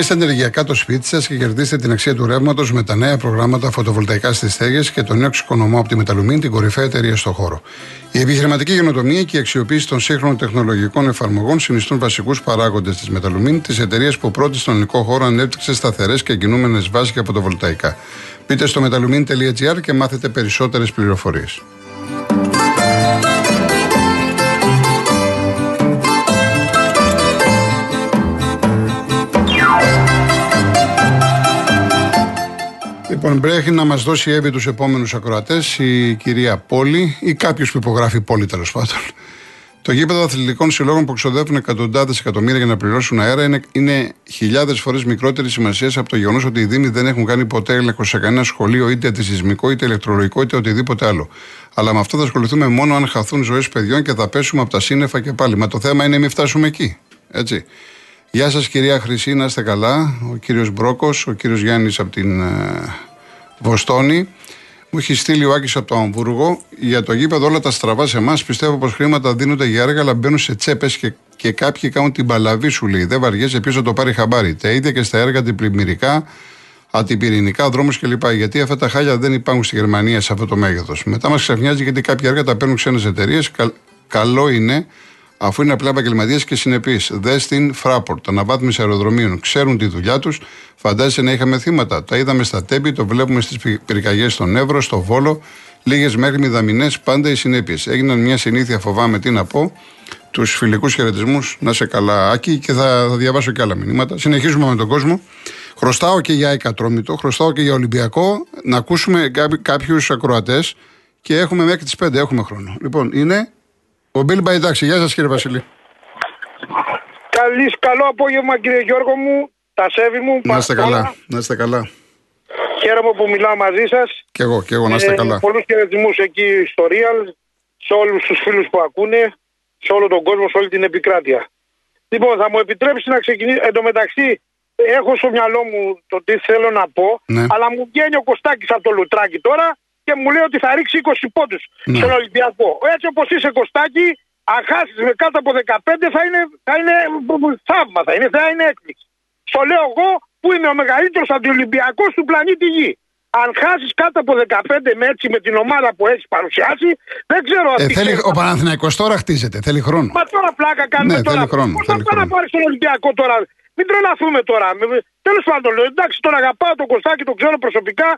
Τιμήστε ενεργειακά το σπίτι σας και κερδίστε την αξία του ρεύματος με τα νέα προγράμματα φωτοβολταϊκά στις στέγες και τον νέο εξοικονομό από τη Μεταλουμίν, την κορυφαία εταιρεία στο χώρο. Η επιχειρηματική γενοτομία και η αξιοποίηση των σύγχρονων τεχνολογικών εφαρμογών συνιστούν βασικούς παράγοντες της Μεταλουμίν, της εταιρείας που πρώτη στον ελληνικό χώρο ανέπτυξε σταθερές και κινούμενε βάσεις για φωτοβολταϊκά. Μπείτε στο metalumin.gr και μάθετε περισσότερες πληροφορίες. Λοιπόν, πρέπει να μας δώσει έβη τους επόμενους ακροατές η κυρία Πόλη ή κάποιος που υπογράφει Πόλη τέλος πάντων. Το γήπεδο αθλητικών συλλόγων που ξοδεύουν εκατοντάδες εκατομμύρια για να πληρώσουν αέρα είναι, είναι χιλιάδες φορές μικρότερη σημασία από το γεγονός ότι οι Δήμοι δεν έχουν κάνει ποτέ έλεγχο σε κανένα σχολείο, είτε αντισυσμικό, είτε ηλεκτρολογικό, είτε οτιδήποτε άλλο. Αλλά με αυτό θα ασχοληθούμε μόνο αν χαθούν ζωές παιδιών και θα πέσουμε από τα σύννεφα και πάλι. Μα το θέμα είναι μην φτάσουμε εκεί. Έτσι. Γεια σας, κυρία Χρυσή, να είστε καλά. Ο κύριος Μπρόκος, ο κύριος Γιάννης από την ε, Βοστόνη. Μου έχει στείλει ο Άκης από το Αμβούργο για το γήπεδο όλα τα στραβά σε εμάς. Πιστεύω πως χρήματα δίνονται για έργα, αλλά μπαίνουν σε τσέπες και, και κάποιοι κάνουν την παλαβή σου λέει. Δεν βαριέσαι ποιο θα το πάρει χαμπάρι. Τα ίδια και στα έργα αντιπλημμυρικά, αντιπυρηνικά, δρόμους κλπ. Γιατί αυτά τα χάλια δεν υπάρχουν στη Γερμανία σε αυτό το μέγεθος. Μετά μας ξαφνιάζει γιατί κάποια έργα τα παίρνουν ξένες εταιρείες. καλό είναι αφού είναι απλά επαγγελματίες και συνεπείς. Δες στην Φράπορτ, αναβάθμιση αεροδρομίων. Ξέρουν τη δουλειά τους. Φαντάζεσαι να είχαμε θύματα. Τα είδαμε στα τέμπη, το βλέπουμε στις πυρκαγιές στον Εύρο, στο Βόλο. Λίγες μέχρι μηδαμινές, πάντα οι συνέπειες. Έγιναν μια συνήθεια, φοβάμαι τι να πω. Τους φιλικούς χαιρετισμούς, να σε καλά, Άκη, και θα, θα διαβάσω και άλλα μηνύματα. Συνεχίζουμε με τον κόσμο. Χρωστάω και για Εκατρόμητο, χρωστάω και για Ολυμπιακό. Να ακούσουμε κάποιους ακροατές και έχουμε μέχρι τις 5 έχουμε χρόνο. Λοιπόν, είναι ο Μπίλ Μπαϊντάξη. Γεια σας κύριε Βασιλή. Καλής, καλό απόγευμα κύριε Γιώργο μου, τα σέβη μου. Να είστε καλά, να είστε καλά. Χαίρομαι που μιλάω μαζί σας. Και εγώ, και εγώ, να είστε ε, καλά. Πολλούς χαιρετισμούς εκεί στο Real, σε όλους τους φίλους που ακούνε, σε όλο τον κόσμο, σε όλη την επικράτεια. Λοιπόν, θα μου επιτρέψεις να ξεκινήσω. Εν τω μεταξύ, έχω στο μυαλό μου το τι θέλω να πω, ναι. αλλά μου βγαίνει ο Κωστάκης από το λουτράκι τώρα και μου λέει ότι θα ρίξει 20 πόντους ναι. στον Ολυμπιακό. Έτσι όπως είσαι Κωστάκη, αν χάσεις με κάτω από 15 θα είναι, θα είναι θαύμα, θα είναι, θα είναι έκπληξη. Στο λέω εγώ που είμαι ο μεγαλύτερος αντιολυμπιακός του πλανήτη Γη. Αν χάσεις κάτω από 15 με έτσι με την ομάδα που έχεις παρουσιάσει, δεν ξέρω αν. Ε, θέλει, ο Παναθηναϊκός τώρα χτίζεται, θέλει χρόνο. Μα τώρα πλάκα κάνουμε ναι, τώρα. Θέλει χρόνο, Πώς θα πάει να πάρεις τον Ολυμπιακό τώρα; Μην τρελαθούμε τώρα. Τέλος πάντων, εντάξει, τον αγαπάω τον Κωστάκη, τον ξέρω προσωπικά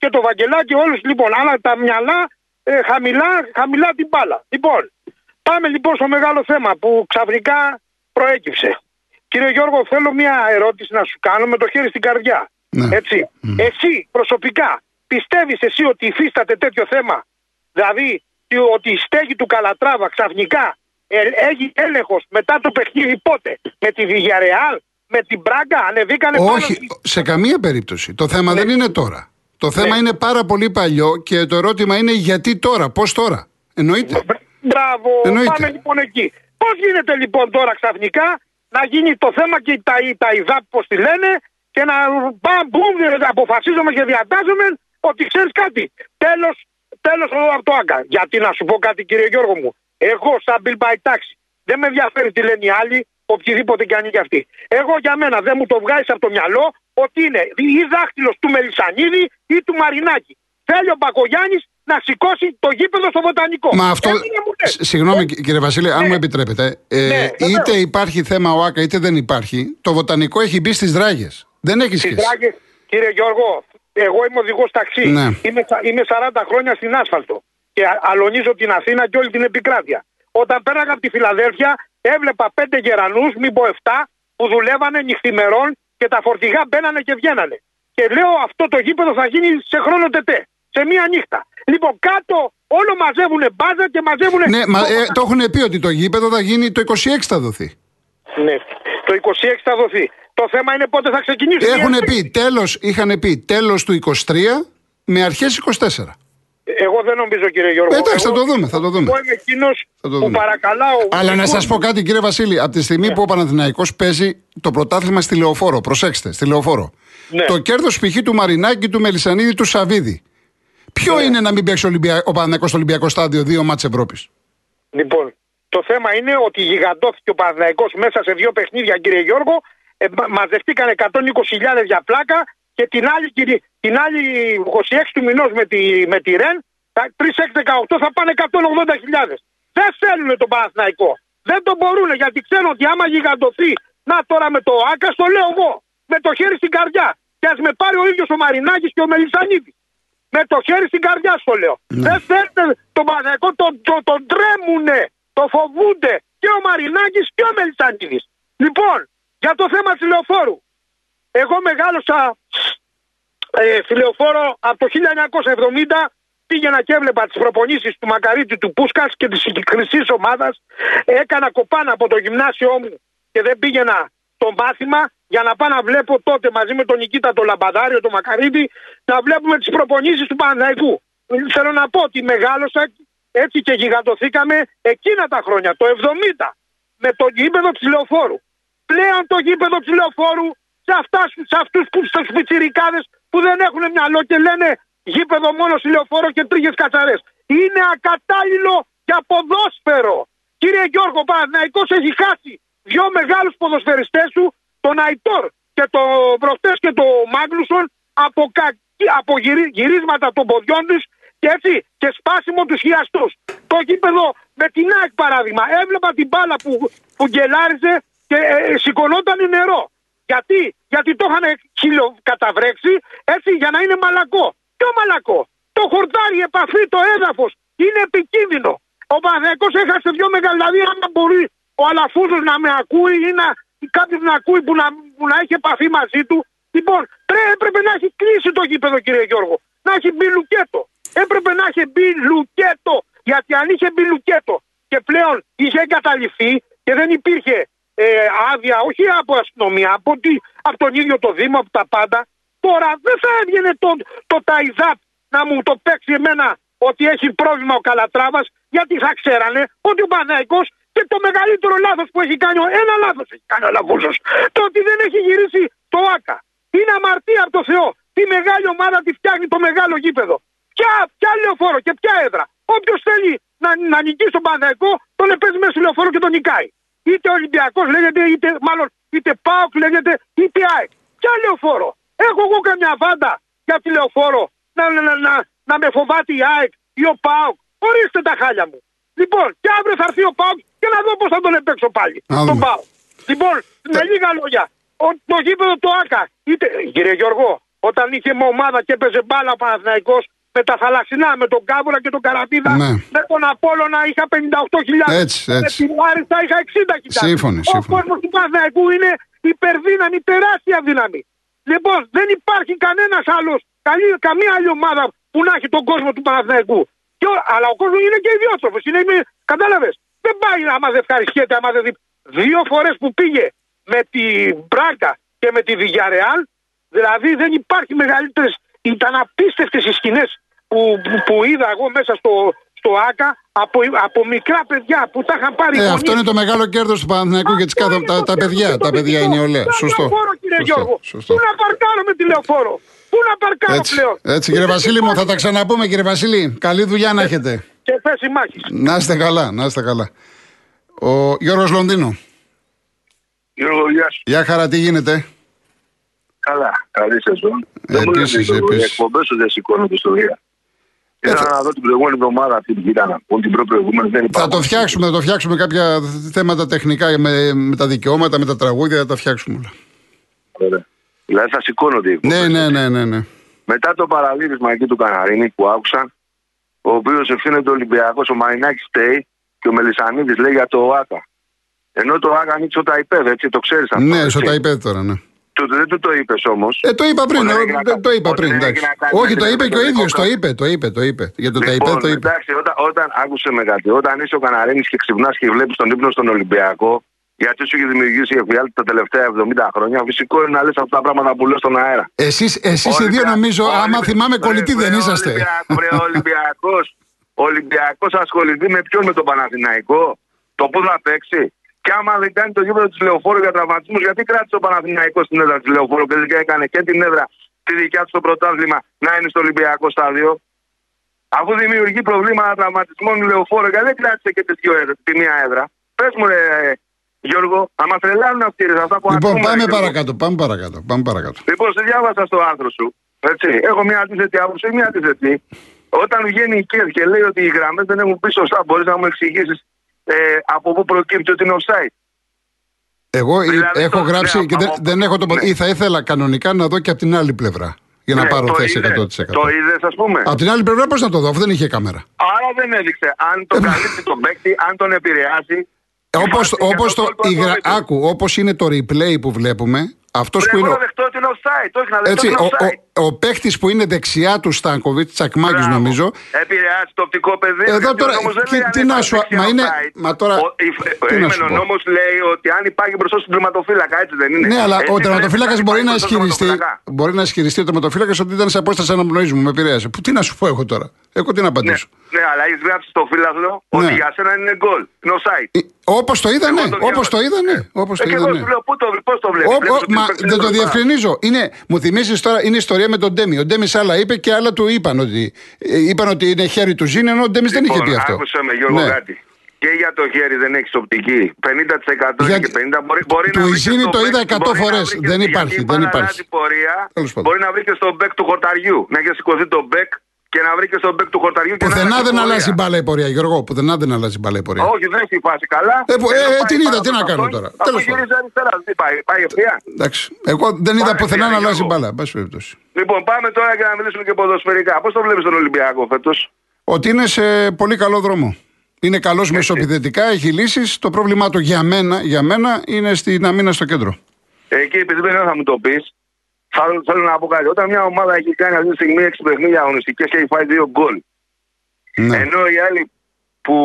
και το Βαγγελάκι όλους λοιπόν. Αλλά τα μυαλά ε, χαμηλά, χαμηλά την μπάλα. Λοιπόν, πάμε λοιπόν στο μεγάλο θέμα που ξαφνικά προέκυψε. Κύριε Γιώργο, θέλω μια ερώτηση να σου κάνω με το χέρι στην καρδιά. Ναι. Έτσι. Εσύ προσωπικά πιστεύεις εσύ ότι υφίσταται τέτοιο θέμα; Δηλαδή ότι η στέγη του Καλατράβα ξαφνικά ε, έγινε έλεγχος μετά το παιχνίδι πότε; Με τη Βηγιαρεάλ, με την Μπράγκα, ανεβήκανε Όχι, σε καμία περίπτωση. Το θέμα ναι. δεν είναι τώρα. Το θέμα ναι. είναι πάρα πολύ παλιό και το ερώτημα είναι γιατί τώρα, πώς τώρα. Εννοείται. Μπράβο, Εννοείται. πάμε λοιπόν εκεί. Πώς γίνεται λοιπόν τώρα ξαφνικά να γίνει το θέμα και τα, τα ΙΔΑΠ, πώς τη λένε, και να πάμε, μπούμ, αποφασίζουμε και διατάζουμε ότι ξέρεις κάτι. Τέλος τέλος από το άκα. Γιατί να σου πω κάτι, κύριε Γιώργο μου. Εγώ, σαν Bill τάξη, δεν με ενδιαφέρει τι λένε οι άλλοι, οποιοδήποτε και αν αυτή. Εγώ για μένα δεν μου το βγάζεις από το μυαλό ότι είναι ή δάχτυλος του Μελισανίδη ή του Μαρινάκη. Θέλει ο Μπακογιάννης να σηκώσει το γήπεδο στο βοτανικό. Μα αυτό. Συγγνώμη ε, κύριε Βασίλη, αν ναι. μου επιτρέπετε. Ε, ναι, είτε υπάρχει θέμα ο ΑΚΑ είτε δεν υπάρχει, το βοτανικό έχει μπει στις δράγες. Δεν έχει σχέση. Δράγες, κύριε Γιώργο, εγώ είμαι οδηγός ταξί. Ναι. Είμαι, είμαι 40 χρόνια στην άσφαλτο. Και αλωνίζω την Αθήνα και όλη την επικράτεια. Όταν πέραγα από τη Φιλαδέλφια, έβλεπα πέντε γερανούς, μην πω 7, που δουλεύανε νυχθημερών και τα φορτηγά μπαίνανε και βγαίνανε. Και λέω αυτό το γήπεδο θα γίνει σε χρόνο τετέ. Σε μία νύχτα. Λοιπόν, κάτω όλο μαζεύουν μπάζα και μαζεύουν. Ναι, μα, ε, το έχουν πει ότι το γήπεδο θα γίνει το 26 θα δοθεί. Ναι, το 26 θα δοθεί. Το θέμα είναι πότε θα ξεκινήσει. Έχουν πει τέλος, είχαν πει τέλος του 23 με αρχές 24. Εγώ δεν νομίζω, κύριε Γιώργο. Εντάξει, θα το δούμε. Θα το δούμε. Εγώ είμαι εκείνος που παρακαλάω. Αλλά να σας πω κάτι, κύριε Βασίλη. Από τη στιγμή ναι. που ο Παναθηναϊκός παίζει το πρωτάθλημα στη λεωφόρο, προσέξτε, στη λεωφόρο. Ναι. Το κέρδος π.χ. του Μαρινάκη, του Μελισανίδη, του Σαβίδη. Ποιο ναι. είναι να μην παίξει Ολυμπια... ο Παναθηναϊκός στο Ολυμπιακό Στάδιο δύο μάτσε Ευρώπης; Λοιπόν, το θέμα είναι ότι γιγαντώθηκε ο Παναθηναϊκός μέσα σε δύο παιχνίδια, κύριε Γιώργο, ε, μαζευτήκαν 120.000 για πλάκα και την άλλη, την άλλη 26 του μηνός με τη, με τη ΡΕΝ, 3-6-18 θα πάνε 180.000. Δεν θέλουν τον Παναθηναϊκό. Δεν το μπορούν γιατί ξέρουν ότι άμα γιγαντωθεί, να τώρα με το Άκα, το λέω εγώ, με το χέρι στην καρδιά. Και ας με πάρει ο ίδιος ο Μαρινάκης και ο Μελισανίδης. Με το χέρι στην καρδιά στο λέω. Ναι. Δεν θέλετε τον Παναθηναϊκό, τον, τον, τον τρέμουνε, το φοβούνται και ο Μαρινάκης και ο Μελισανίδης. Λοιπόν, για το θέμα της λεωφόρου. Εγώ μεγάλωσα ε, στη λεωφόρο από το 1970 πήγαινα και έβλεπα τις προπονήσεις του Μακαρίτη του Πούσκας και της χρυσή ομάδας. Έκανα κοπάνα από το γυμνάσιό μου και δεν πήγαινα στο μάθημα για να πάω να βλέπω τότε μαζί με τον Νικήτα το Λαμπαδάριο, το Μακαρίτη, να βλέπουμε τις προπονήσεις του Παναναϊκού. Θέλω να πω ότι μεγάλωσα έτσι και γιγαντωθήκαμε εκείνα τα χρόνια, το 70, με το γήπεδο της Λεωφόρου. Πλέον το γήπεδο της Λεωφόρου σε, αυτά, σε αυτούς που στους που δεν έχουν μυαλό και λένε γήπεδο μόνος στη Λεωφόρο και τρίγες κατσαρές. Είναι ακατάλληλο για ποδόσφαιρο. Κύριε Γιώργο, Παναθηναϊκός έχει χάσει δυο μεγάλους ποδοσφαιριστές του, τον Αϊτόρ και το προχτές και το Μάγνουσον από, κα... από γυρίσματα των ποδιών τους και έτσι και σπάσιμο τους χιαστού. Το γήπεδο με την ΑΕΚ παράδειγμα. Έβλεπα την μπάλα που, που γκελάριζε και ε, ε σηκωνόταν νερό. Γιατί, γιατί το είχαν καταβρέξει έτσι για να είναι μαλακό. Ποιο μαλακό; Το χορτάρι, η επαφή, το έδαφος είναι επικίνδυνο. Ο Παναθυναϊκό έχασε δυο μεγάλα. Δηλαδή, αν μπορεί ο Αλαφούζος να με ακούει ή να κάποιος να ακούει που να, που να έχει επαφή μαζί του. Λοιπόν, πρέπει, έπρεπε να έχει κλείσει το γήπεδο, κύριε Γιώργο. Να έχει μπει λουκέτο. Έπρεπε να έχει μπει λουκέτο. Γιατί αν είχε μπει λουκέτο και πλέον είχε εγκαταληφθεί και δεν υπήρχε ε, άδεια, όχι από αστυνομία, από, τη, από τον ίδιο το Δήμο, από τα πάντα. Τώρα δεν θα έβγαινε το, το Ταϊζάπ να μου το παίξει εμένα ότι έχει πρόβλημα ο Καλατράβας γιατί θα ξέρανε ότι ο Παναϊκός και το μεγαλύτερο λάθος που έχει κάνει, ένα λάθος έχει κάνει ο Λαβούσος, το ότι δεν έχει γυρίσει το ΆΚΑ. Είναι αμαρτία από το Θεό. Τη μεγάλη ομάδα τη φτιάχνει το μεγάλο γήπεδο. Ποια, ποια λεωφόρο και ποια έδρα. Όποιος θέλει να, να νικήσει τον Παναϊκό, τον επέζει μέσα στο λεωφόρο και τον νικάει. Είτε Ολυμπιακός λέγεται, είτε μάλλον είτε ΠΑΟΚ λέγεται, είτε ΑΕΚ. Ποια λεωφόρο. Έχω εγώ καμιά βάντα για τη λεωφόρο να, να, να, να, να με φοβάται η ΑΕΚ ή ο ΠΑΟΚ. Ορίστε τα χάλια μου. Λοιπόν, και αύριο θα έρθει ο ΠΑΟΚ και να δω πώς θα τον επέξω πάλι. Τον ΠΑΟΚ. Λοιπόν, με λίγα λόγια. Ο, το γήπεδο του ΑΚΑ. Είτε, κύριε Γιώργο, όταν είχε με ομάδα και έπαιζε μπάλα ο Παναθηναϊκός με τα θαλασσινά, με τον Κάβουρα και τον Καραπίδα, ναι. με τον Απόλλωνα είχα 58.000. Έτσι, έτσι. Με την Άριστα είχα 60.000. Σύμφωνοι, Ο κόσμος του Παναθηναϊκού είναι υπερδύναμη, τεράστια δύναμη. Λοιπόν, δεν υπάρχει κανένας άλλος, καμία άλλη ομάδα που να έχει τον κόσμο του Παναθηναϊκού. Και, αλλά ο κόσμος είναι και ιδιότροφος. Είναι, κατάλαβες. Δεν πάει άμα δεν ευχαριστιέται, άμα δεν δει. Δύο φορές που πήγε με την Μπράγκα και με τη Βηγιαρεάλ, δηλαδή δεν υπάρχει μεγαλύτερες. Ήταν απίστευτες οι σκηνές που, που, που, είδα εγώ μέσα στο, στο ΑΚΑ από, από μικρά παιδιά που τα είχαν πάρει. Ε, αυτό είναι το μεγάλο κέρδος του Παναθηναϊκού και της κάθε. Τα, τα παιδιά, τα παιδιά είναι ολέα. Σωστό. Πού να παρκάρω με τηλεοφόρο. Πού να παρκάρω έτσι, πλέον; Έτσι, κύριε Βασίλη μου, θα τα ξαναπούμε, κύριε Βασίλη. Καλή δουλειά να έχετε. Και θέση μάχης. Να είστε καλά, να είστε καλά. Ο Γιώργος Λονδίνο. Γιώργο, γεια σου. Γεια χαρά, τι γίνεται; Καλά, καλή σεζόν. Επίσης, δεν επίσης. Οι εκπομπές σου δεν σηκώνουν τη ιστορία. Ήθελα να δω την προηγούμενη εβδομάδα αυτή την κυρία να πω. Την προηγούμενη δεν Θα υπάρχει. το φτιάξουμε, θα το φτιάξουμε κάποια θέματα τεχνικά με, με τα δικαιώματα, με τα τραγούδια, θα τα φτιάξουμε όλα. Ωραία. Δηλαδή θα σηκώνονται οι εκπομπές. Ναι, ναι, ναι, ναι. ναι. Μετά το παραλήρημα εκεί του Καναρίνη που άκουσα, ο οποίος ευθύνεται ο Ολυμπιακός, ο Μαρινάκης Στέι και ο Μελισανίδης λέει για το ΟΑΚΑ. Ενώ το ΟΑΚΑ ανοίξει ο Ταϊπέδ, έτσι το ξέρεις αυτό. Ναι, έτσι. στο τα είπε τώρα, ναι. Του, δεν του το είπες όμως. Ε, το είπα πριν, Όταν ε, έγινε να το, κα- το είπα όταν πριν, έγινε εντάξει. να κάνει Όχι, το με είπε το και ο ίδιος, το κόμμα. είπε, το είπε, το είπε, το είπε. Για το τα είπε, Λοιπόν, το είπε. εντάξει, όταν, όταν άκουσε με κάτι, όταν είσαι ο Καναρίνης και ξυπνάς και βλέπεις τον ύπνο στον Ολυμπιακό, γιατί σου έχει δημιουργήσει η εφιάλτη τα τελευταία 70 χρόνια, φυσικό είναι να λες αυτά τα πράγματα που λες στον αέρα. Εσείς, εσείς οι δύο νομίζω, άμα θυμάμαι κολλητοί δεν είσαστε. Ο Ολυμπιακός Ολυμπιακός ασχοληθεί με ποιον με τον Παναθηναϊκό, το πού θα παίξει. Και άμα δεν κάνει το γήπεδο της Λεωφόρου για τραυματισμούς, γιατί κράτησε ο Παναθηναϊκός στην έδρα της Λεωφόρου και δεν έκανε και την έδρα τη δικιά του στο πρωτάθλημα να είναι στο Ολυμπιακό στάδιο. Αφού δημιουργεί προβλήματα τραυματισμών η Λεωφόρο, γιατί δεν κράτησε και τις δυο έδρα- τη μία έδρα. Πες μου, ρε, Γιώργο, να μα τρελάνουν αυτοί ρε, αυτά που Λοιπόν, ακούμε, πάμε Γιώργο. παρακάτω, πάμε παρακάτω. Πάμε παρακάτω. Λοιπόν, σε διάβασα στο άρθρο σου. Έτσι. Έχω μια αντίθετη άποψη, μια αντίθετη. Όταν βγαίνει η ΚΕΔ και λέει ότι οι γραμμές δεν έχουν πει σωστά, μπορείς να μου εξηγήσεις ε, από πού προκύπτει ότι είναι offside. Εγώ Δηλαδή, έχω το- γράψει ναι, και από- δεν, δεν έχω το. ναι. ή θα ήθελα κανονικά να δω και από την άλλη πλευρά. Για να Ναι, πάρω το θέση είδες, 100%. Το είδες, ας πούμε; Από την άλλη πλευρά πώς να το δω, αφού δεν είχε κάμερα. Άρα δεν έδειξε αν τον καλύπτει τον παίκτη, αν τον επηρεάζει. Όπω Φάση για όπως το το. γκολ του η γρα- Ατρόμητου. Άκου, όπως είναι το replay που βλέπουμε, αυτός που Πρέπει είναι. να ο- δεχτώ ότι είναι offside. Όχι, να δεχτώ Έτσι, ότι είναι ο, offside. ο, ο παίχτης που είναι δεξιά του Στάνκοβιτς, Τσακμάκης Μπράβο. νομίζω, Επηρεάζει το οπτικό πεδίο. Εδώ γιατί ο τώρα, νόμος δεν τι- λέει αν τι να υπάρχει σου- δεξιά μα είναι- offside. μα τώρα, Ο, η- τι να περίμενε, σου ο πω. νόμος λέει ότι αν υπάρχει μπροστά στον τερματοφύλακα, έτσι δεν είναι. Ναι, αλλά Έτσι ο βλέπεις τερματοφύλακας αν μπορεί να υπάρχει μπροστά στον ισχυριστεί. τερματοφύλακα. Μπορεί να ισχυριστεί ο τερματοφύλακας ότι ήταν σε απόσταση αναπνοή μου, με επηρέασε. Που τι να σου πω εγώ τώρα; Εγώ τι να Ναι, απαντήσω; ναι, αλλά έχεις γράψει στο φύλαθλο Ναι. ότι για σένα είναι γκολ. Είναι offside. Όπως το είδανε, Εγώ το όπως το διάβασα. είδανε. Όπως Ε, το και εγώ είδανε. σου λέω, πού το, πώς το βλέπεις. Ω, Βλέπεις ω, ότι μα ο παίκτης δεν είναι το μπροστά. διευκρινίζω. Είναι, μου θυμίζεις τώρα, είναι ιστορία με τον Ντέμι. Ο Ντέμις άλλα είπε και άλλα του είπαν ότι, ε, είπαν ότι είναι χέρι του Ζήνη, ενώ ο Ντέμις δεν είχε Λοιπόν, πει αυτό. Άκουσε με Γιώργο Ναι. κάτι. Και για το χέρι δεν έχεις οπτική. 50% Για- και 50% μπορεί, μπορεί του να βρεις Ιζίνη και στο το back- είδα 100 μπορεί να φορές. βρεις και- Δεν γιατί υπάρχει, η δεν μπάλα υπάρχει. αλλάζει πορεία. Τέλος πάντων. Μπορεί να βρεις και στο μπέκ του χορταριού. Να έχει σηκωθεί το μπέκ και να βρει και στο μπέκ του χορταριού. και να Πουθενά αλλάξει δεν πορεία. αλλάζει μπάλα η πορεία, Γιώργο. Πουθενά δεν αλλάζει μπάλα η πορεία. Όχι, δεν έχει φάσει καλά. Ε, που- ε, Ενώ ε, πάει την είδα, πάνω τι να από κάνω αυτόν, τώρα. αφού Τέλος γυρίζει αριστερά, τι πάει, πάει ευθεία. Εντάξει. Εγώ δεν είδα Πάμε, πουθενά να Γιώργο. αλλάζει μπάλα. εν πάση περιπτώσει. Λοιπόν, πάμε τώρα για να μιλήσουμε και ποδοσφαιρικά. Πώς το βλέπεις τον Ολυμπιακό φέτος; Ότι είναι σε πολύ καλό δρόμο. Είναι καλός μεσοπιθετικά, έχει λύσεις. Το πρόβλημά του για μένα, για μένα είναι στην αμήνα στο κέντρο. Εκεί, επειδή δεν θα μου το πεις, θέλω, θέλω να πω κάτι. Όταν μια ομάδα έχει κάνει αυτή τη στιγμή 6 παιχνίδια αγωνιστικές και έχει φάει 2 γκολ, Ναι. ενώ οι άλλοι που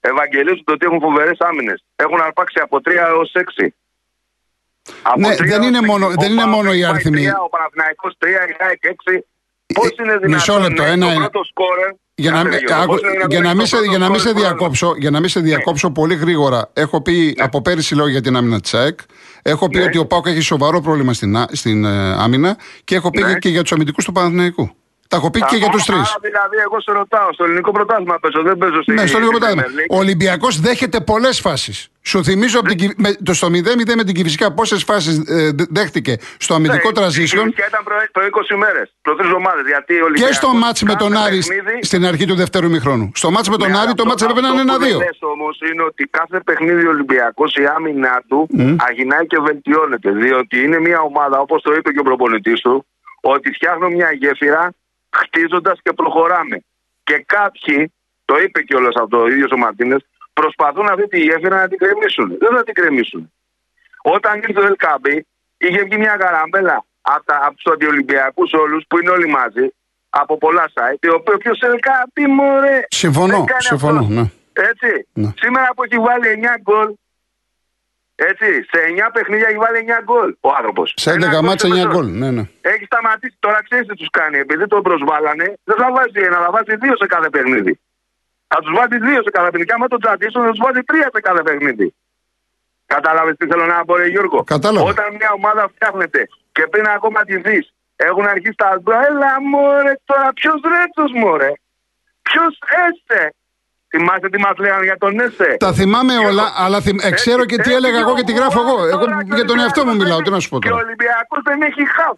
ευαγγελίζονται ότι έχουν φοβερές άμυνες έχουν αρπάξει από 3 έως 6. Από Ναι, τρία δεν έως είναι έξι. μόνο- Ο δεν είναι Πάοκ μόνο οι έχει φάει αριθμοί. τρία, Ο Παναθηναϊκός 3, η ΑΕΚ 6. Πώς Ε, είναι δυνατόν μισό λεπτό, να ένα είναι το είναι. πρώτο σκόρερ. Για να, Κάτσε, μην- Γιώργο, άκου- πώς είναι δυνατόν για να να μην είναι σε, το για να μην πρώτο σε σκόρερ διακόψω, για να μην σε διακόψω πολύ γρήγορα. Έχω πει από πέρυσι λέω για την άμυνα τη ΑΕΚ. Έχω πει Ναι. ότι ο Πάουκ έχει σοβαρό πρόβλημα στην, α- στην ε, άμυνα και έχω πει Ναι. και για τους αμυντικούς του Παναθηναϊκού. Τα έχω πει και για τους τρεις. Άρα δηλαδή, εγώ σε ρωτάω, στο ελληνικό πρωτάθλημα παίζω, δεν παίζω στη Ναι, στο λίγο στη πρωτάθλημα. Premier League. Ο Ολυμπιακός δέχεται πολλές φάσεις. Σου θυμίζω από την Κυ- με, το στο 0-0 με την Κυφυσικά πόσες φάσεις δέχτηκε στο αμυντικό Ναι, transition Και ήταν προ, προ 20 μέρε, προ τρει εβδομάδες. Γιατί ο και Ολυμπιακός στο μάτς με τον κάθε Άρη παιχνίδι- στην αρχή του δεύτερου μηχρόνου. Στο μάτς με τον Ναι, Άρη το αυτό- μάτς έπρεπε να είναι αυτό που ένα-δύο. δεν λες όμως είναι ότι κάθε παιχνίδι ο Ολυμπιακός η άμυνά του αγινάει και βελτιώνεται. Διότι είναι μια ομάδα, όπως το είπε και ο προπονητής του, ότι φτιάχνω μια γέφυρα χτίζοντας και προχωράμε. Και κάποιοι, το είπε κιόλας αυτό ο ίδιος ο Μαρτίνες, προσπαθούν αυτή τη γέφυρα να την κρεμίσουν. Δεν θα την κρεμίσουν. Όταν ήρθε ο Ελκάμπη, είχε βγει μια καραμπέλα από, τα, από τους αντιολυμπιακούς όλους που είναι όλοι μαζί, από πολλά site, το οποίο ποιος Ελκάμπη, μωρέ. Συμφωνώ, δεν κάνει συμφωνώ, αυτό. ναι. Έτσι. Ναι. Σήμερα που έχει βάλει 9 γκολ. Έτσι, σε 9 παιχνίδια έχει βάλει 9 γκολ ο άνθρωπος. Σε 11 μάτσα 9 γκολ. Ναι, ναι. Έχει σταματήσει. Τώρα ξέρεις τι τους κάνει. Επειδή τον προσβάλανε, δεν θα βάζει ένα, θα βάζει δύο σε κάθε παιχνίδι. Θα τους βάζει δύο σε κάθε παιχνίδι. Και άμα τον τζατίσουν, θα τους βάζει τρία σε κάθε παιχνίδι. Κατάλαβες τι θέλω να πω, ρε Γιώργο; Κατάλαβα. Όταν μια ομάδα φτιάχνεται και πριν ακόμα τη δεις, έχουν αρχίσει τα άλμπρα. Έλα, μωρέ, τώρα ποιος ρέτσο, μωρέ; Ποιος έστε; Θυμάστε τι μας λέγανε για τον έστε. Τα θυμάμαι Γιώργο, όλα, αλλά θυμ- ε, ξέρω και τι έτσι, έλεγα εγώ και τι γράφω εγώ. τώρα Εγώ και για τον ο εαυτό μου Ολυμπιακός μιλάω, δεν τι να σου πω έχει- Και ο τώρα. Ολυμπιακός δεν έχει χαφ.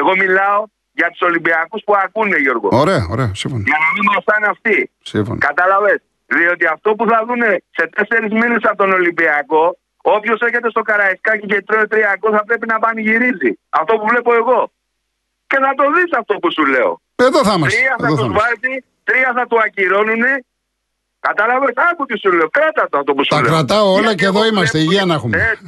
Εγώ μιλάω για τους Ολυμπιακούς που ακούνε, Γιώργο. Ωραία, ωραία, σύμφωνα. Για να μην μα φτάνει αυτοί. Σύμφωνα. Κατάλαβε. Διότι αυτό που θα δουν σε τέσσερις μήνες από τον Ολυμπιακό, όποιος έρχεται στο Καραϊσκάκι και τρώει τριακό θα πρέπει να πανηγυρίζει. Αυτό που βλέπω εγώ. Και θα το δεις αυτό που σου λέω. Εδώ θα είμαστε. Τρία θα Εδώ θα του είμαστε. βάζει, τρία θα του ακυρώνουν. Κατάλαβε, άκου τι σου λέω. Κράτα το αυτό που σου Τα λέω. κρατάω όλα Γιατί και εδώ εγώ είμαστε. βλέπω- Υγεία να έχουμε. Έτσι,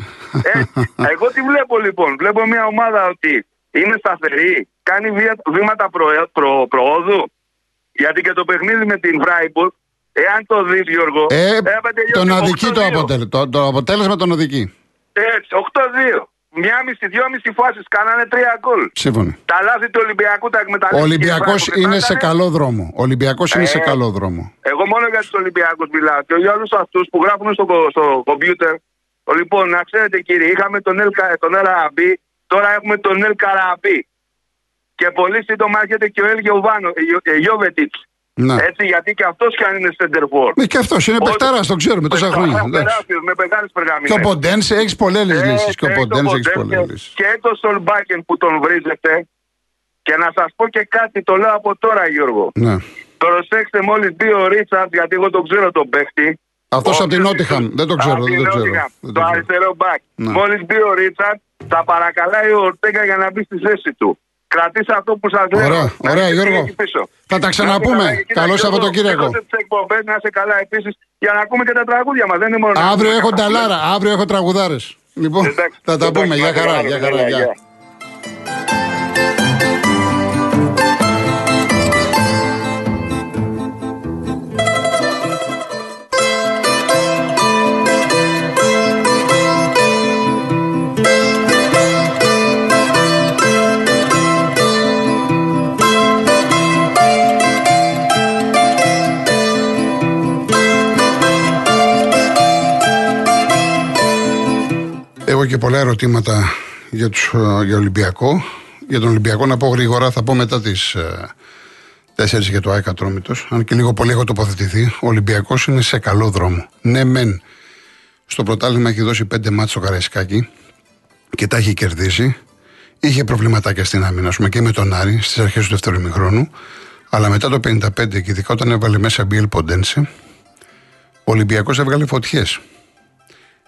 έτσι. Εγώ τι βλέπω λοιπόν. Βλέπω μια ομάδα ότι είναι σταθερή, κάνει βία- βήματα προε- προ- προόδου. Γιατί και το παιχνίδι με την Φράιμπουργκ, εάν το δεις, Γιώργο. Ε, έπρεπε τελειώσει τον αδική το 8-2. αποτέλεσμα. Το, το αποτέλεσμα τον αδική. Έτσι, 8-2. Μια μισή, δυόμιση φάσεις κάνανε τρία γκολ. Σύμφωνα. Τα λάθη του Ολυμπιακού τα Ο εκμεταλλεύτηκε. Ολυμπιακός η Φράιμπουργκ. είναι Τα σε έκανε. καλό δρόμο. Ο Ολυμπιακός είναι σε Ε. καλό δρόμο. Εγώ μόνο για τους Ολυμπιακούς μιλάω και για όλους αυτούς που γράφουν στο, κο- στο κομπιούτερ. Λοιπόν, να ξέρετε κύριε, είχαμε τον Ελ, Κα- τον Ελ Αραμπί, τώρα έχουμε τον Ελ Καραμπί. Και πολύ σύντομα έρχεται και ο Ελ Γιωβάνο- ε, Γιω- ε, Γιώβετιτς. Ναι. Έτσι, γιατί και αυτός κι αν είναι σεντερφόρ. Ε, και αυτός είναι παιχταρά, το ξέρουμε τόσα χρόνια. εντάξει. Με μεγάλες Και ο περγαμίνε. Ποντένσε έχεις πολλές λύσεις. Και ο Ποντένσε έχει πολλές λύσεις. Και το Σολμπάκεν που τον βρίζετε. Και να σας πω και κάτι, το λέω από τώρα, Γιώργο. Ναι. Προσέξτε, μόλις μπει ο Ρίτσαρτ, γιατί εγώ τον ξέρω τον παίχτη. Αυτός Ο από την οποίος- Νότιχαμ. Δεν το ξέρω. Από Δεν την το ξέρω. Νότιχαμ, Δεν Το το ξέρω. αριστερό μπακ. Ναι. Μόλις μπει ο Ρίτσαρτ, θα παρακαλάει ο Ορτέγκα για να μπει στη θέση του. Κρατήστε αυτό που σας λέω. Ωραία, Να ωραία, είστε Γιώργο. εκεί πίσω. Θα τα Να ξαναπούμε. είστε καλά. Και Καλό κοίτα, Γιώργο, Σαββατοκύριακο. έχετε τις εκπομπές, να είστε καλά επίσης για να ακούμε και τα τραγούδια μας. Δεν είναι μόνο. να Αύριο ακούμε έχω τα τραγούδια. νταλάρα. Αύριο έχω τραγουδάρες. Λοιπόν, Εντάξει, θα τα εντάξει, πούμε. Γεια να χαρά. Πολλά ερωτήματα για, τους, ε, για Ολυμπιακό. Για τον Ολυμπιακό να πω γρήγορα, θα πω μετά τις ε, 4 για το ΑΕΚ Ατρόμητος. Αν και λίγο πολύ έχω τοποθετηθεί. Ο Ολυμπιακός είναι σε καλό δρόμο. Ναι, μεν. Στο πρωτάθλημα έχει δώσει 5 μάτς στο Καραϊσκάκι και τα έχει κερδίσει. Είχε προβληματάκια στην άμυνα, ας πούμε, και με τον Άρη στις αρχές του δεύτερου ημιχρόνου. Αλλά μετά το 55 και ειδικά όταν έβαλε μέσα Μπιέλ Ποντένσε, ο Ολυμπιακός έβγαλε φωτιές.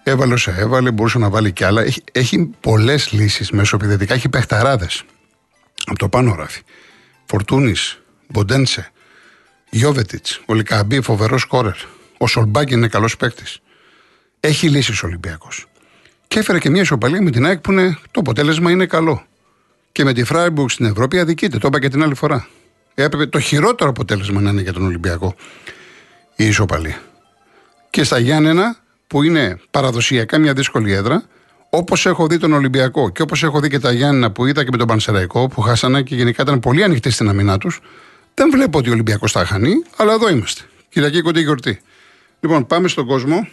Έβαλε όσα έβαλε, μπορούσε να βάλει κι άλλα. Έχει, έχει πολλές λύσεις μέσω επιθετικά. Έχει παιχταράδες. Από το πάνω ράφι. Φορτούνης, Μποντένσε, Γιώβετιτς, ο Λικαμπή, φοβερός σκόρερ. Ο Σολμπάκη είναι καλός παίκτης. Έχει λύσεις ο Ολυμπιακός. Και έφερε και μια ισοπαλία με την ΑΕΚ που είναι, το αποτέλεσμα είναι καλό. Και με τη Φράιμπουργκ στην Ευρώπη αδικείται. Το είπα και την άλλη φορά. Έπρεπε το χειρότερο αποτέλεσμα να είναι για τον Ολυμπιακό η ισοπαλία. Και στα Γιάννενα, που είναι παραδοσιακά μια δύσκολη έδρα, όπως έχω δει τον Ολυμπιακό και όπως έχω δει και τα Γιάννενα που είδα και με τον Πανσεραϊκό που χάσανε και γενικά ήταν πολύ ανοιχτοί στην αμυνά τους, δεν βλέπω ότι ο Ολυμπιακός θα χανεί, αλλά εδώ είμαστε. Κυριακή κοντή γιορτή. Λοιπόν, πάμε στον κόσμο.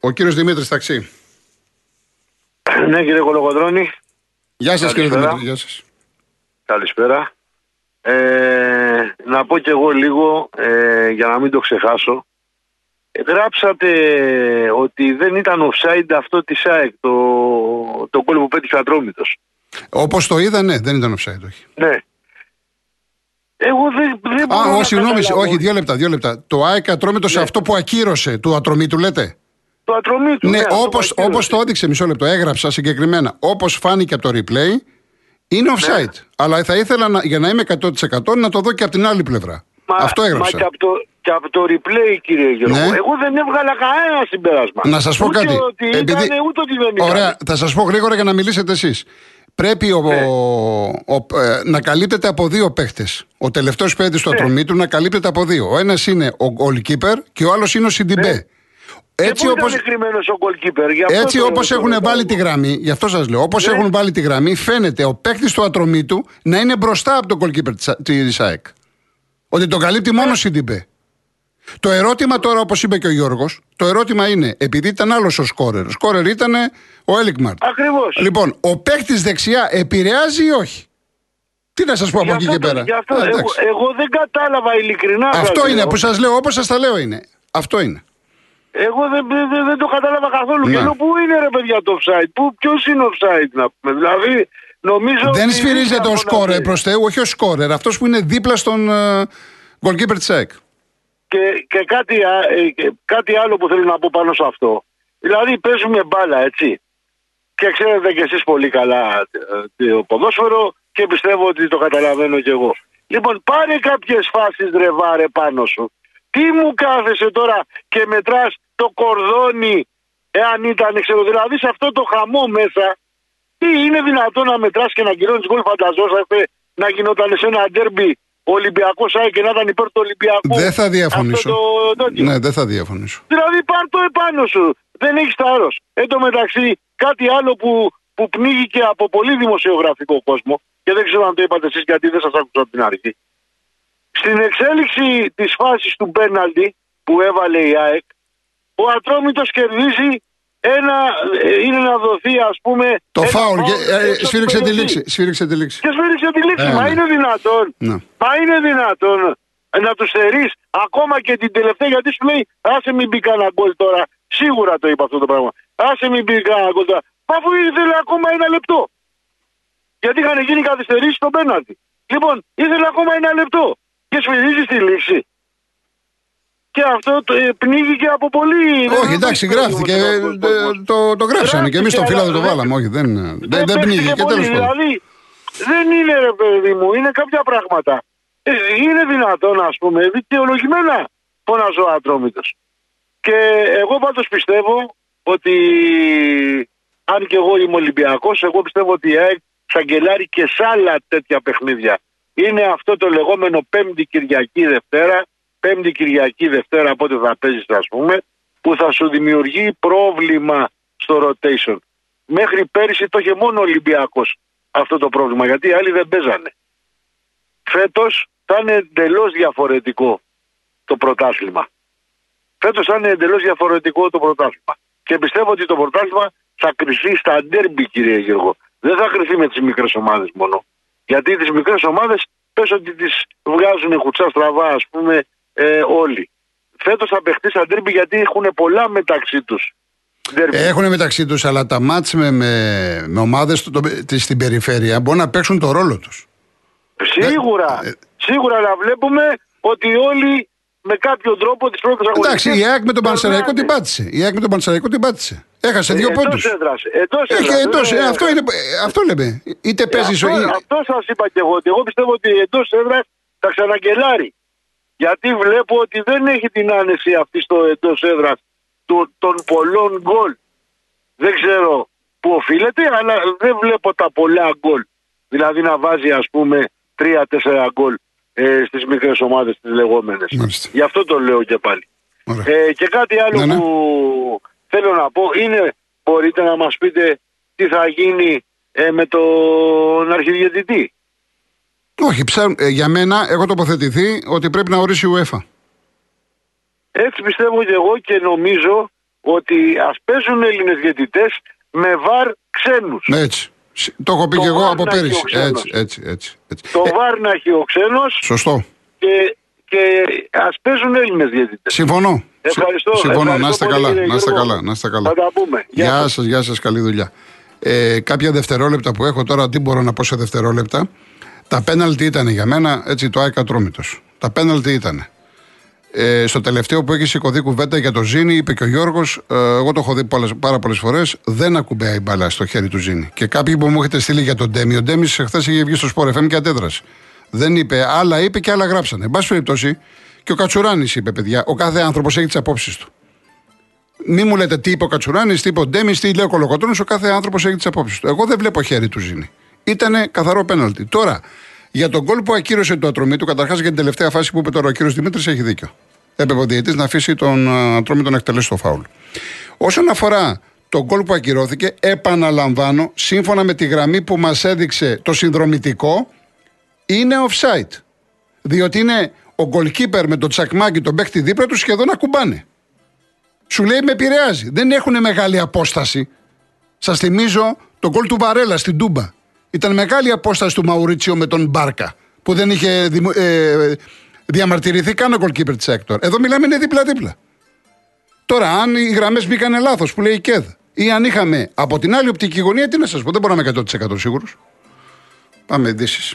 Ο κύριος Δημήτρης Ταξί. Ναι, κύριε Κολογοδρόνη, Γεια σας, κύριε Καλησπέρα. Δημήτρη. Γεια σας. καλησπέρα. Ε, να πω κι εγώ λίγο, ε, για να μην το ξεχάσω. Ε, Γράψατε ότι δεν ήταν offside αυτό της ΑΕΚ, το, το γκολ που πέτυχε ο Ατρόμητος. Όπως το είδα, ναι, δεν ήταν offside, όχι. Ναι. Εγώ δεν, δεν μπορώ Α, να ο, συγγνώμη, καταλάβω. όχι, δύο λεπτά, δύο λεπτά. Το ΑΕΚ Ατρόμητο σε αυτό που ακύρωσε του Ατρομήτου, λέτε; Το Ατρομήτου. Ναι, αυτό όπως, που ακύρωσε. όπως το έδειξε, μισό λεπτό, έγραψα συγκεκριμένα, όπως φάνηκε από το replay, είναι offside. Αλλά θα ήθελα να, για να είμαι 100% να το δω και από την άλλη πλευρά. Μα, Αυτό Μα έγραψα. και από το, και από το replay, κύριε Γιώργο. Ναι. Εγώ δεν έβγαλα κανένα συμπέρασμα. Να σας πω ούτε κάτι. Ότι ήταν, ούτε ότι δεν ήταν. Ωραία, θα σας πω γρήγορα για να μιλήσετε εσείς. Πρέπει ο, Ναι. ο- ε, να καλύπτεται από δύο παίχτες. Ο τελευταίος παίκτης του Ναι. ατρωμίτου να καλύπτεται από δύο. Ο ένας είναι ο goalkeeper και ο άλλος είναι ο Σιντιμπέ. Ναι. Έτσι και πού όπως, ήταν κρυμμένος ο goalkeeper; γι' αυτό Έτσι το- όπως το έχουν ρωτάω. βάλει τη γραμμή, γι' αυτό σας λέω, όπως Ναι. έχουν βάλει τη γραμμή, φαίνεται ο παίκτη του ατρωμίτου να είναι μπροστά από τον goalkeeper της ΑΕΚ. Ότι τον καλύπτει μόνο Σιντιμπέ. Το ερώτημα τώρα, όπως είπε και ο Γιώργος, το ερώτημα είναι, επειδή ήταν άλλος ο σκόρερ. Ο σκόρερ ήταν ο Έλικμαρτ. Ακριβώς. Λοιπόν, ο παίκτης δεξιά επηρεάζει ή όχι; Τι να σας πω από Γι' εκεί αυτό και το- πέρα; γι' αυτό Α, εγώ, εντάξει. εγώ δεν κατάλαβα ειλικρινά. Αυτό σας είναι λέω. που σας λέω, όπως σας τα λέω είναι. Αυτό είναι. Εγώ δεν, δεν, δεν το κατάλαβα καθόλου. Ναι. Και λέω, πού είναι ρε παιδιά το offside, πού, ποιος είναι offside να πούμε; Δηλαδή, νομίζω Δεν ότι σφυρίζεται είναι ο αυτό να σκόρερ πει. προς Θεού, όχι ο σκόρερ. Αυτός που είναι δίπλα στον ε, goalkeeper της ΑΕΚ. Και, και κάτι, α- ε, και κάτι άλλο που θέλω να πω πάνω σε αυτό. Δηλαδή παίζουμε μπάλα, έτσι. Και ξέρετε κι εσείς πολύ καλά ε, το ποδόσφαιρο και πιστεύω ότι το καταλαβαίνω κι εγώ. Λοιπόν, πάρε κάποιες φάσεις ρε βάρε πάνω σου. Τι μου κάθεσαι τώρα και μετράς το κορδόνι εάν ήταν, ξέρω, δηλαδή σε αυτό το χαμό μέσα τι είναι δυνατόν να μετράς και να κυρώνεις γκολ φανταζόσαστε να γινόταν σε ένα ντέρμπι ο Ολυμπιακός ΑΕΚ και να ήταν υπέρ του Ολυμπιακού. Δεν θα διαφωνήσω. Αυτό το τέτοιο. Ναι, δεν θα διαφωνήσω. Δηλαδή πάρ το επάνω σου. Δεν έχεις θάρρος. Εν τω μεταξύ, κάτι άλλο που, που πνίγηκε από πολύ δημοσιογραφικό κόσμο και δεν ξέρω αν το είπατε εσείς γιατί δεν σας άκουσα από την αρχή. Στην εξέλιξη της φάσης του πέναλτι που έβαλε η ΑΕΚ, ο Ατρόμητος κερδίζει ένα. ε, είναι να δοθεί, ας πούμε. Το ένα φάουλ. και, φάουλ ε, έξω από σφύριξε την τη περιοχή. λήξη. Σφύριξε τη λήξη. Και σφύριξε τη λήξη. Ε, Μα ναι. είναι δυνατόν. Ναι. Μα είναι δυνατόν. να τους θερεί ακόμα και την τελευταία γιατί σου λέει άσε μην μπει κανένα γκολ τώρα. Σίγουρα το είπα αυτό το πράγμα. Άσε μην μπει κανένα γκολ τώρα. Μα αφού ήθελε ακόμα ένα λεπτό. Γιατί είχαν γίνει καθυστερήσεις στο πέναλτι. Λοιπόν, ήθελε ακόμα ένα λεπτό. Και σφυρίζει στη λήξη. Και αυτό το, ε, πνίγηκε από πολύ. Όχι, εντάξει, γράφτηκε. ε, το, το, το γράψαμε και εμεί στον Γράφτηκε, φίλο το αλλά βάλαμε. Όχι, δεν, δεν, δεν παίχτηκε πνίγηκε. πολύ. Τέλο πάντων. Δηλαδή, δεν είναι ρε παιδί μου, είναι κάποια πράγματα. Ε, είναι δυνατόν, α πούμε, δικαιολογημένα φωνάζω ατρόμητο. Και εγώ πάντως πιστεύω ότι αν και εγώ είμαι Ολυμπιακό, εγώ πιστεύω ότι η ΑΕΚ θα γκελάρει και σε άλλα τέτοια παιχνίδια. Είναι αυτό το λεγόμενο Πέμπτη Κυριακή Δευτέρα, Πέμπτη Κυριακή Δευτέρα, πότε θα παίζεις, ας πούμε, που θα σου δημιουργεί πρόβλημα στο rotation. Μέχρι πέρυσι το είχε μόνο ο Ολυμπιακός αυτό το πρόβλημα, γιατί οι άλλοι δεν παίζανε. Φέτος θα είναι εντελώς διαφορετικό το πρωτάθλημα. Φέτος θα είναι εντελώς διαφορετικό το πρωτάθλημα. Και πιστεύω ότι το πρωτάθλημα θα κρυφθεί στα ντέρμπι, κύριε Γιώργο. Δεν θα κρυφθεί με τις μικρές ομάδες μόνο. Γιατί τις μικρές ομάδες πες ότι τις βγάζουν κουτσά στραβά, ας πούμε, ε, όλοι. Φέτος θα παιχτεί στα ντέρμπι γιατί έχουν πολλά μεταξύ τους. Έχουν μεταξύ τους, αλλά τα μάτς με, με, με ομάδες στην περιφέρεια μπορούν να παίξουν το ρόλο τους. Σίγουρα, Ε, σίγουρα να βλέπουμε ότι όλοι με κάποιο τρόπο τις πρώτες αγωνιστικές. Εντάξει, η ΑΕΚ με τον Πανσεραϊκό την πάτησε. Η ΑΕΚ με τον Πανσεραϊκό την πάτησε. Έχασε δύο πόντους. Εντός Ε, αυτό, είναι, ε, αυτό λέμε. Είτε παίζεις. Αυτό, αυτό σας είπα και εγώ. Ότι εγώ πιστεύω ότι εντός έδρας θα ξαναγκελάρει. Γιατί βλέπω ότι δεν έχει την άνεση αυτή στο εντός έδρας των πολλών γκολ. Δεν ξέρω που οφείλεται, αλλά δεν βλέπω τα πολλά γκολ. Δηλαδή να βάζει ας πούμε 3-4 γκολ ε, στις μικρές ομάδες τις λεγόμενες. Μάλιστα. Γι' αυτό το λέω και πάλι. Ωραία. Ε, και κάτι άλλο Ναι, ναι. που θέλω να πω είναι μπορείτε να μας πείτε τι θα γίνει ε, με τον αρχιδιαιτητή. Όχι, ψάχνουν- ε, για μένα έχω τοποθετηθεί ότι πρέπει να ορίσει η UEFA. Έτσι πιστεύω και εγώ και νομίζω ότι ας παίζουν Έλληνες διαιτητές με βαρ ξένους. Έτσι. Σ- Το έχω πει Το και εγώ βάρ από να έχει πέρυσι. ο ξένος. Έτσι, έτσι, έτσι. έτσι. Το Ε, βαρ να έχει ο ξένος σωστό. και, και ας παίζουν Έλληνες διαιτητές. Συμφωνώ. Ευχαριστώ. Συμφωνώ. ευχαριστώ να είστε πολύ, καλά. κύριε Να είστε Γιώργο. καλά. Να είστε καλά. Θα τα πούμε. Γεια Γεια σας. σας, γεια σας, καλή δουλειά. Ε, κάποια δευτερόλεπτα που έχω τώρα, τι μπορώ να πω σε δευτερόλεπτα; Τα πέναλτι ήταν για μένα έτσι το ΑΕΚ ατρόμητος. Τα πέναλτι ήταν. Ε, στο τελευταίο που έχει σηκωθεί κουβέντα για το Ζήνη, είπε και ο Γιώργος, ε, εγώ το έχω δει πολλές, πάρα πολλές φορές, δεν ακουμπάει η μπαλά στο χέρι του Ζήνη. Και κάποιοι που μου έχετε στείλει για τον Ντέμι, ο Ντέμις χθες είχε βγει στο Sport FM και αντέδρασε. Δεν είπε, άλλα είπε και άλλα γράψανε. Εν πάση περιπτώσει, και ο Κατσουράνης είπε, παιδιά, ο κάθε άνθρωπος έχει τις απόψεις του. Μη μου λέτε τι είπε ο Κατσουράνης, τι είπε ο Ντέμις, τι λέει ο Κολοκοτρόνη. Ο κάθε άνθρωπος έχει τις απόψεις του. Εγώ δεν βλέπω χέρι του Ζήνη. Ήτανε καθαρό πέναλτι. Τώρα, για τον γκολ που ακύρωσε το ατρομή του, καταρχάς για την τελευταία φάση που είπε τώρα ο κύριος Δημήτρης, έχει δίκιο. Έπρεπε ο διαιτητής να αφήσει τον α, ατρόμητο να εκτελέσει το φάουλ. Όσον αφορά τον γκολ που ακυρώθηκε, επαναλαμβάνω, σύμφωνα με τη γραμμή που μας έδειξε το συνδρομητικό, είναι offside. Διότι είναι ο goalkeeper με το τσακμάκι, τον παίχτη δίπλα του σχεδόν ακουμπάνε. Σου λέει με επηρεάζει. Δεν έχουν μεγάλη απόσταση. Σας θυμίζω τον γκολ του Βαρέλα στην Τούμπα. Ήταν μεγάλη απόσταση του Μαουρίτσιο με τον Μπάρκα. Που δεν είχε δημο- ε, διαμαρτυρηθεί καν ο goalkeeper της Έκτορ. Εδώ μιλάμε είναι δίπλα-δίπλα. Τώρα, αν οι γραμμές μπήκαν λάθος που λέει η ΚΕΔ, ή αν είχαμε από την άλλη οπτική γωνία, τι να σας πω, δεν μπορώ να είμαι 100% σίγουρος. Πάμε ειδήσεις.